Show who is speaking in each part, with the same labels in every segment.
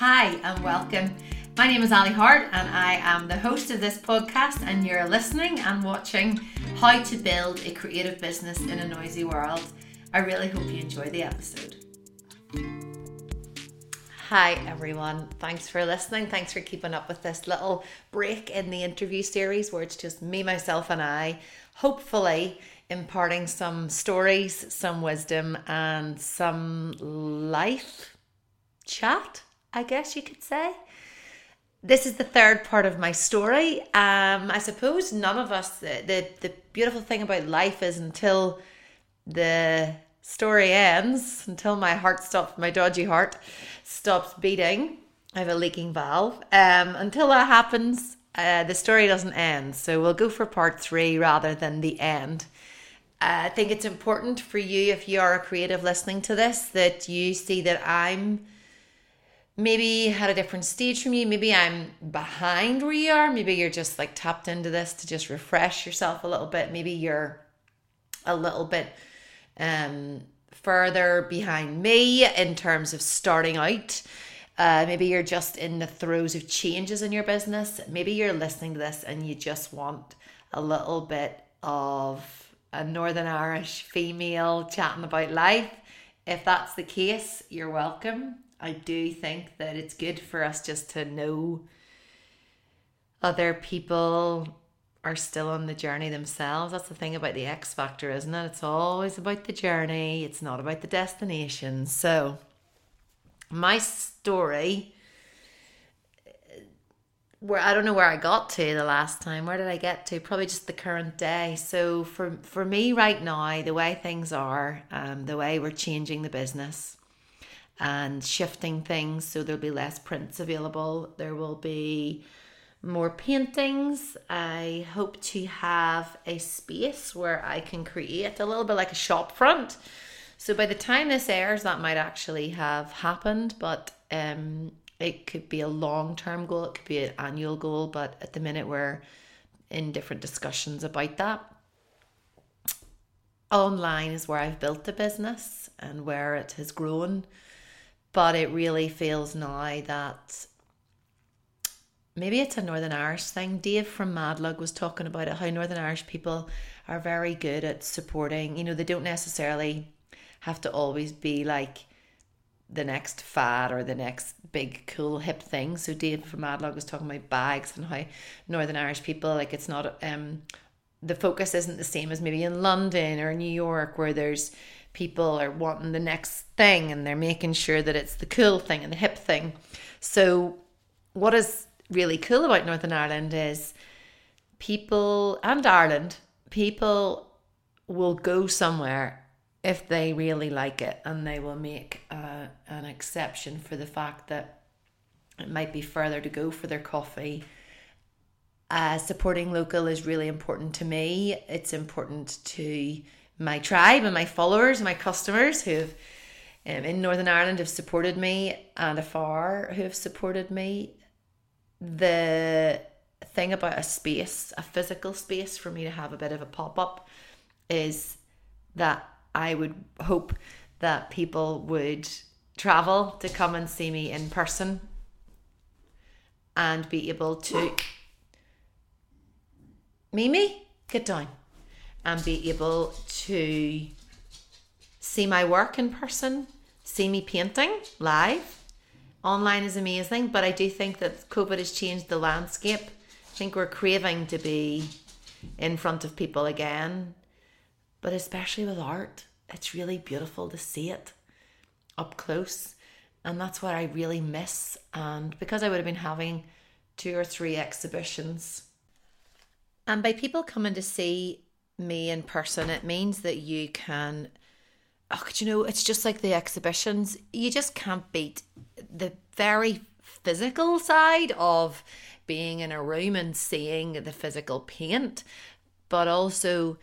Speaker 1: Hi, and welcome. My name is Ali Hart, and I am the host of this podcast. And you're listening and watching How to Build a Creative Business in a Noisy World. I really hope you enjoy the episode. Hi, everyone. Thanks for listening. Thanks for keeping up with this little break in the interview series where it's just me, myself, and I, hopefully imparting some stories, some wisdom, and some life chat, I guess you could say. This is the third part of my story. Um, I suppose none of us, the, the, the beautiful thing about life is until the story ends, until my heart stops, my dodgy heart stops beating. I have a leaking valve. Um, until that happens, uh, the story doesn't end. So we'll go for part three rather than the end. Uh, I think it's important for you, if you are a creative listening to this, that you see that I'm maybe had a different stage from you. Maybe I'm behind where you are. Maybe you're just like tapped into this to just refresh yourself a little bit. Maybe you're a little bit um, further behind me in terms of starting out. Uh, maybe you're just in the throes of changes in your business. Maybe you're listening to this and you just want a little bit of a Northern Irish female chatting about life. If that's the case, you're welcome. I do think that it's good for us just to know other people are still on the journey themselves. That's the thing about the X Factor, isn't it? It's always about the journey, it's not about the destination. So, my story where I don't know where I got to the last time. Where did I get to? Probably just the current day. So for for me right now, the way things are, um, the way we're changing the business and shifting things, so there'll be less prints available. There will be more paintings. I hope to have a space where I can create a little bit like a shop front. So by the time this airs, that might actually have happened, but um, it could be a long term goal, it could be an annual goal, but at the minute we're in different discussions about that. Online is where I've built the business and where it has grown, but it really feels now that maybe it's a Northern Irish thing. Dave from Madlug was talking about it, how Northern Irish people are very good at supporting, you know, they don't necessarily have to always be like the next fad or the next big cool hip thing. So Dave from Madlug was talking about bags and how Northern Irish people like it's not um the focus isn't the same as maybe in London or New York where there's people are wanting the next thing and they're making sure that it's the cool thing and the hip thing. So what is really cool about Northern Ireland is people and Ireland, people will go somewhere if they really like it and they will make uh, an exception for the fact that it might be further to go for their coffee. Uh, supporting local is really important to me. It's important to my tribe and my followers and my customers who have um, in Northern Ireland have supported me and afar who have supported me. The thing about a space, a physical space for me to have a bit of a pop up, is that I would hope that people would travel to come and see me in person and be able to Mimi, get down and be able to see my work in person, see me painting live. Online is amazing, but I do think that COVID has changed the landscape. I think we're craving to be in front of people again but especially with art, it's really beautiful to see it up close. And that's what I really miss. And because I would have been having two or three exhibitions. And by people coming to see me in person, it means that you can, oh, you know, it's just like the exhibitions. You just can't beat the very physical side of being in a room and seeing the physical paint, but also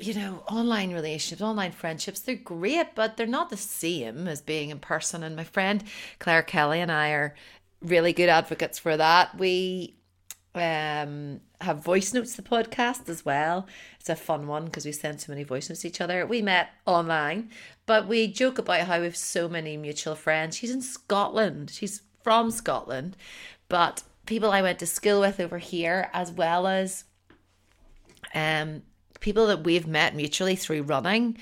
Speaker 1: you know, online relationships, online friendships, they're great, but they're not the same as being in person. And my friend Claire Kelly and I are really good advocates for that. We um have voice notes the podcast as well. It's a fun one because we send so many voice notes to each other. We met online, but we joke about how we have so many mutual friends. She's in Scotland. She's from Scotland, but people I went to school with over here, as well as um, people that we've met mutually through running.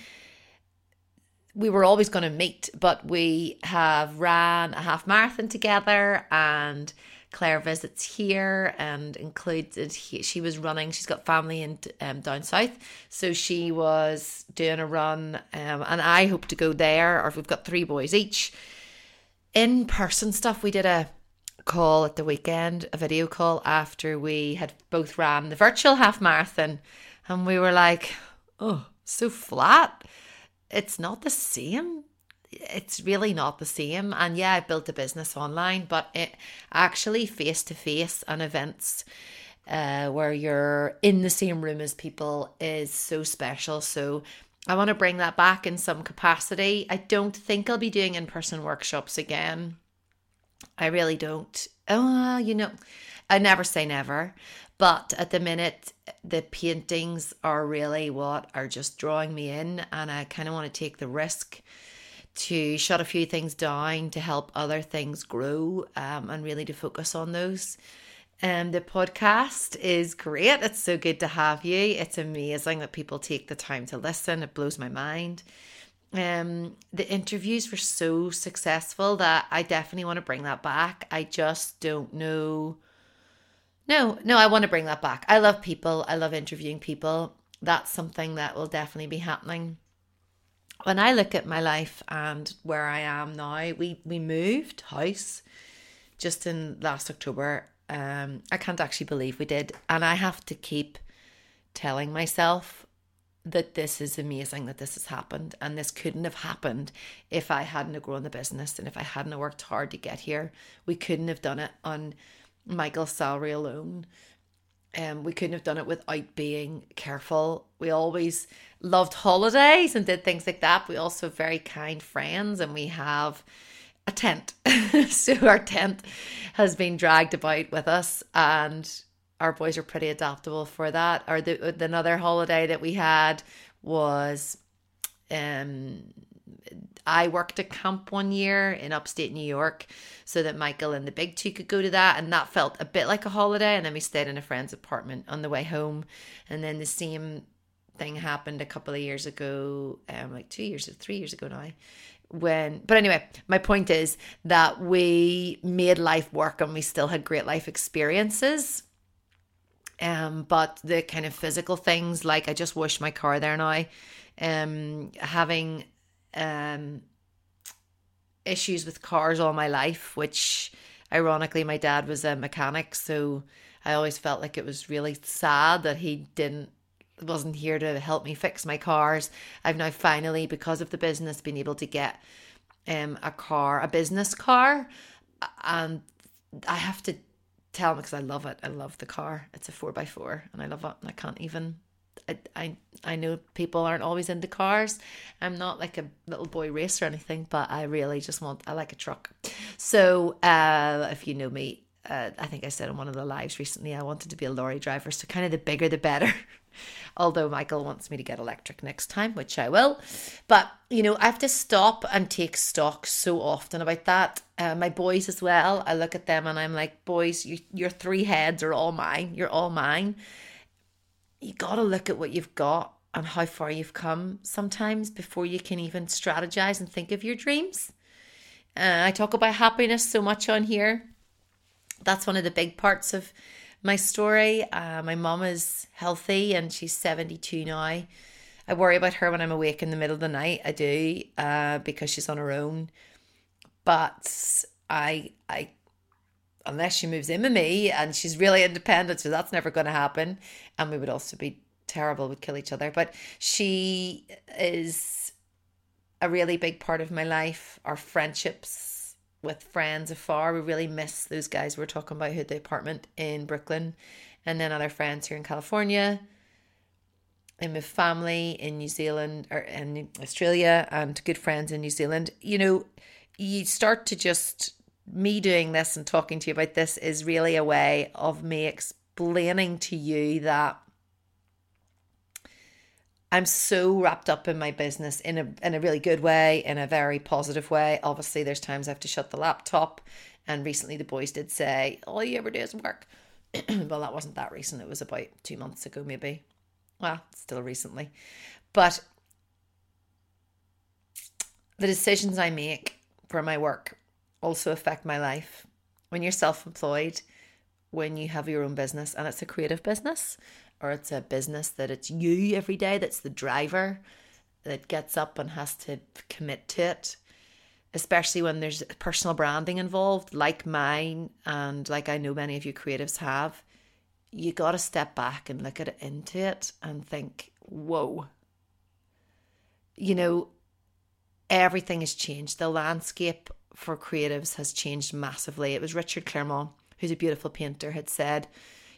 Speaker 1: We were always going to meet, but we have ran a half marathon together and Claire visits here and included she was running she's got family in um, down south. So she was doing a run um, and I hope to go there or we've got three boys each. In person stuff we did a call at the weekend a video call after we had both ran the virtual half marathon. And we were like oh so flat. It's not the same it's really not the same. And yeah, I built a business online, but it actually face to face and events uh, where you're in the same room as people is so special. So I want to bring that back in some capacity. I don't think I'll be doing in person workshops again. I really don't. Oh, you know, I never say never. But at the minute, the paintings are really what are just drawing me in, and I kind of want to take the risk to shut a few things down to help other things grow um, and really to focus on those. Um, the podcast is great. It's so good to have you. It's amazing that people take the time to listen. It blows my mind. Um, the interviews were so successful that I definitely want to bring that back. I just don't know. No, no, I want to bring that back. I love people. I love interviewing people. That's something that will definitely be happening when I look at my life and where I am now, we we moved house just in last October. Um, I can't actually believe we did, and I have to keep telling myself that this is amazing that this has happened, and this couldn't have happened if I hadn't grown the business and if I hadn't worked hard to get here. We couldn't have done it on Michael's salary alone. Um, we couldn't have done it without being careful. We always loved holidays and did things like that. We also have very kind friends and we have a tent. so our tent has been dragged about with us and our boys are pretty adaptable for that. Or the another holiday that we had was um I worked at camp one year in upstate New York so that Michael and the big two could go to that. And that felt a bit like a holiday. And then we stayed in a friend's apartment on the way home. And then the same thing happened a couple of years ago, um, like two years or three years ago now. When, but anyway, my point is that we made life work and we still had great life experiences. Um, but the kind of physical things, like I just washed my car there now, um, having um, issues with cars all my life, which ironically, my dad was a mechanic. So I always felt like it was really sad that he didn't wasn't here to help me fix my cars. I've now finally, because of the business, been able to get um a car, a business car, and I have to tell him because I love it. I love the car. It's a four by four, and I love it. And I can't even I, I I know people aren't always into cars. I'm not like a little boy racer or anything, but I really just want I like a truck. So uh, if you know me, uh, I think I said in one of the lives recently I wanted to be a lorry driver. So kind of the bigger the better. Although Michael wants me to get electric next time, which I will. But you know I have to stop and take stock so often about that. Uh, my boys as well. I look at them and I'm like, boys, you, your three heads are all mine. You're all mine you got to look at what you've got and how far you've come sometimes before you can even strategize and think of your dreams. Uh, I talk about happiness so much on here. That's one of the big parts of my story. Uh, my mom is healthy and she's 72 now. I worry about her when I'm awake in the middle of the night. I do uh, because she's on her own. But I I unless she moves in with me and she's really independent, so that's never going to happen. And we would also be terrible, would kill each other. But she is a really big part of my life. Our friendships with friends afar, we really miss those guys we are talking about who had the apartment in Brooklyn, and then other friends here in California. And with family in New Zealand or in Australia and good friends in New Zealand, you know, you start to just me doing this and talking to you about this is really a way of me explaining to you that I'm so wrapped up in my business in a in a really good way, in a very positive way. Obviously, there's times I have to shut the laptop, and recently the boys did say, "All you ever do is work." well, that wasn't that recent. It was about two months ago, maybe. Well, still recently, but the decisions I make for my work also affect my life. When you're self-employed, when you have your own business, and it's a creative business or it's a business that it's you every day that's the driver that gets up and has to commit to it especially when there's personal branding involved like mine and like I know many of you creatives have you got to step back and look at it into it and think whoa you know everything has changed the landscape for creatives has changed massively it was Richard Clermont who's a beautiful painter had said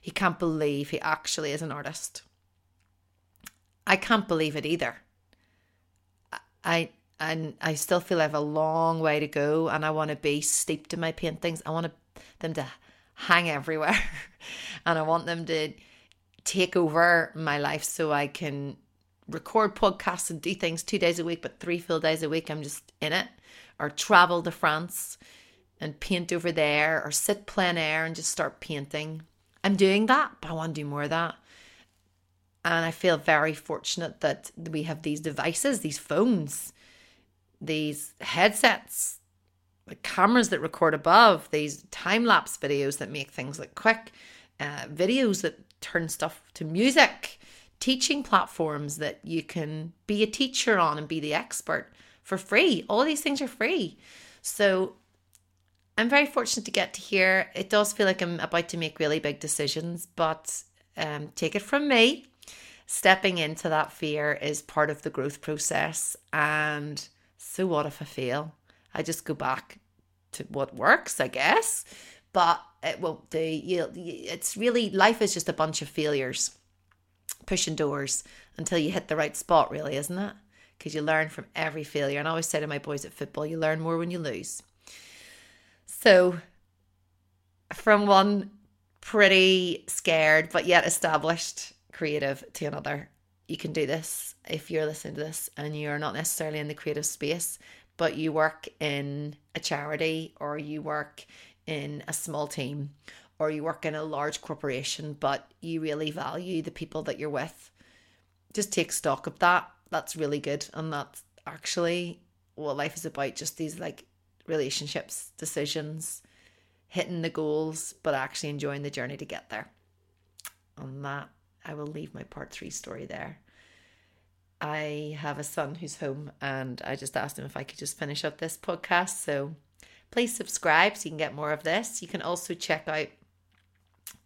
Speaker 1: he can't believe he actually is an artist. I can't believe it either. I and I still feel I have a long way to go and I want to be steeped in my paintings. I want them to hang everywhere and I want them to take over my life so I can record podcasts and do things two days a week, but three full days a week I'm just in it, or travel to France and paint over there, or sit plein air and just start painting. I'm doing that, but I want to do more of that. And I feel very fortunate that we have these devices, these phones, these headsets, the cameras that record above, these time lapse videos that make things look quick, uh, videos that turn stuff to music, teaching platforms that you can be a teacher on and be the expert for free. All these things are free. So I'm very fortunate to get to here. It does feel like I'm about to make really big decisions, but um, take it from me. Stepping into that fear is part of the growth process. And so what if I fail? I just go back to what works, I guess. But it won't do. You, it's really life is just a bunch of failures, pushing doors until you hit the right spot, really, isn't it? Because you learn from every failure. And I always say to my boys at football, you learn more when you lose. So, from one pretty scared but yet established creative to another, you can do this if you're listening to this and you're not necessarily in the creative space, but you work in a charity or you work in a small team or you work in a large corporation, but you really value the people that you're with. Just take stock of that. That's really good. And that's actually what life is about just these like relationships, decisions, hitting the goals, but actually enjoying the journey to get there. On that, I will leave my part three story there. I have a son who's home, and I just asked him if I could just finish up this podcast. So please subscribe so you can get more of this. You can also check out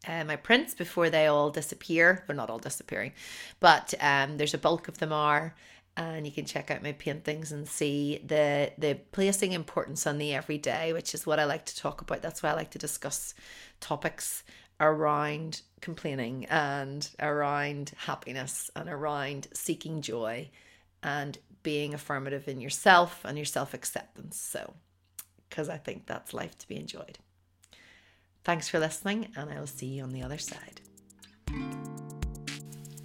Speaker 1: uh, my prints before they all disappear. They're not all disappearing, but um, there's a bulk of them are and you can check out my paintings and see the the placing importance on the everyday which is what i like to talk about. That's why i like to discuss topics around complaining and around happiness and around seeking joy and being affirmative in yourself and your self acceptance so because i think that's life to be enjoyed thanks for listening and i will see you on the other side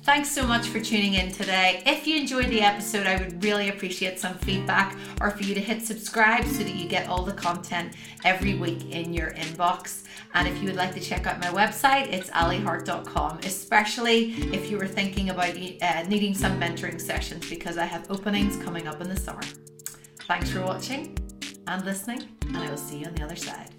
Speaker 1: Thanks so much for tuning in today. If you enjoyed the episode, I would really appreciate some feedback or for you to hit subscribe so that you get all the content every week in your inbox. And if you would like to check out my website, it's alihart.com, especially if you were thinking about uh, needing some mentoring sessions because I have openings coming up in the summer. Thanks for watching and listening, and I will see you on the other side.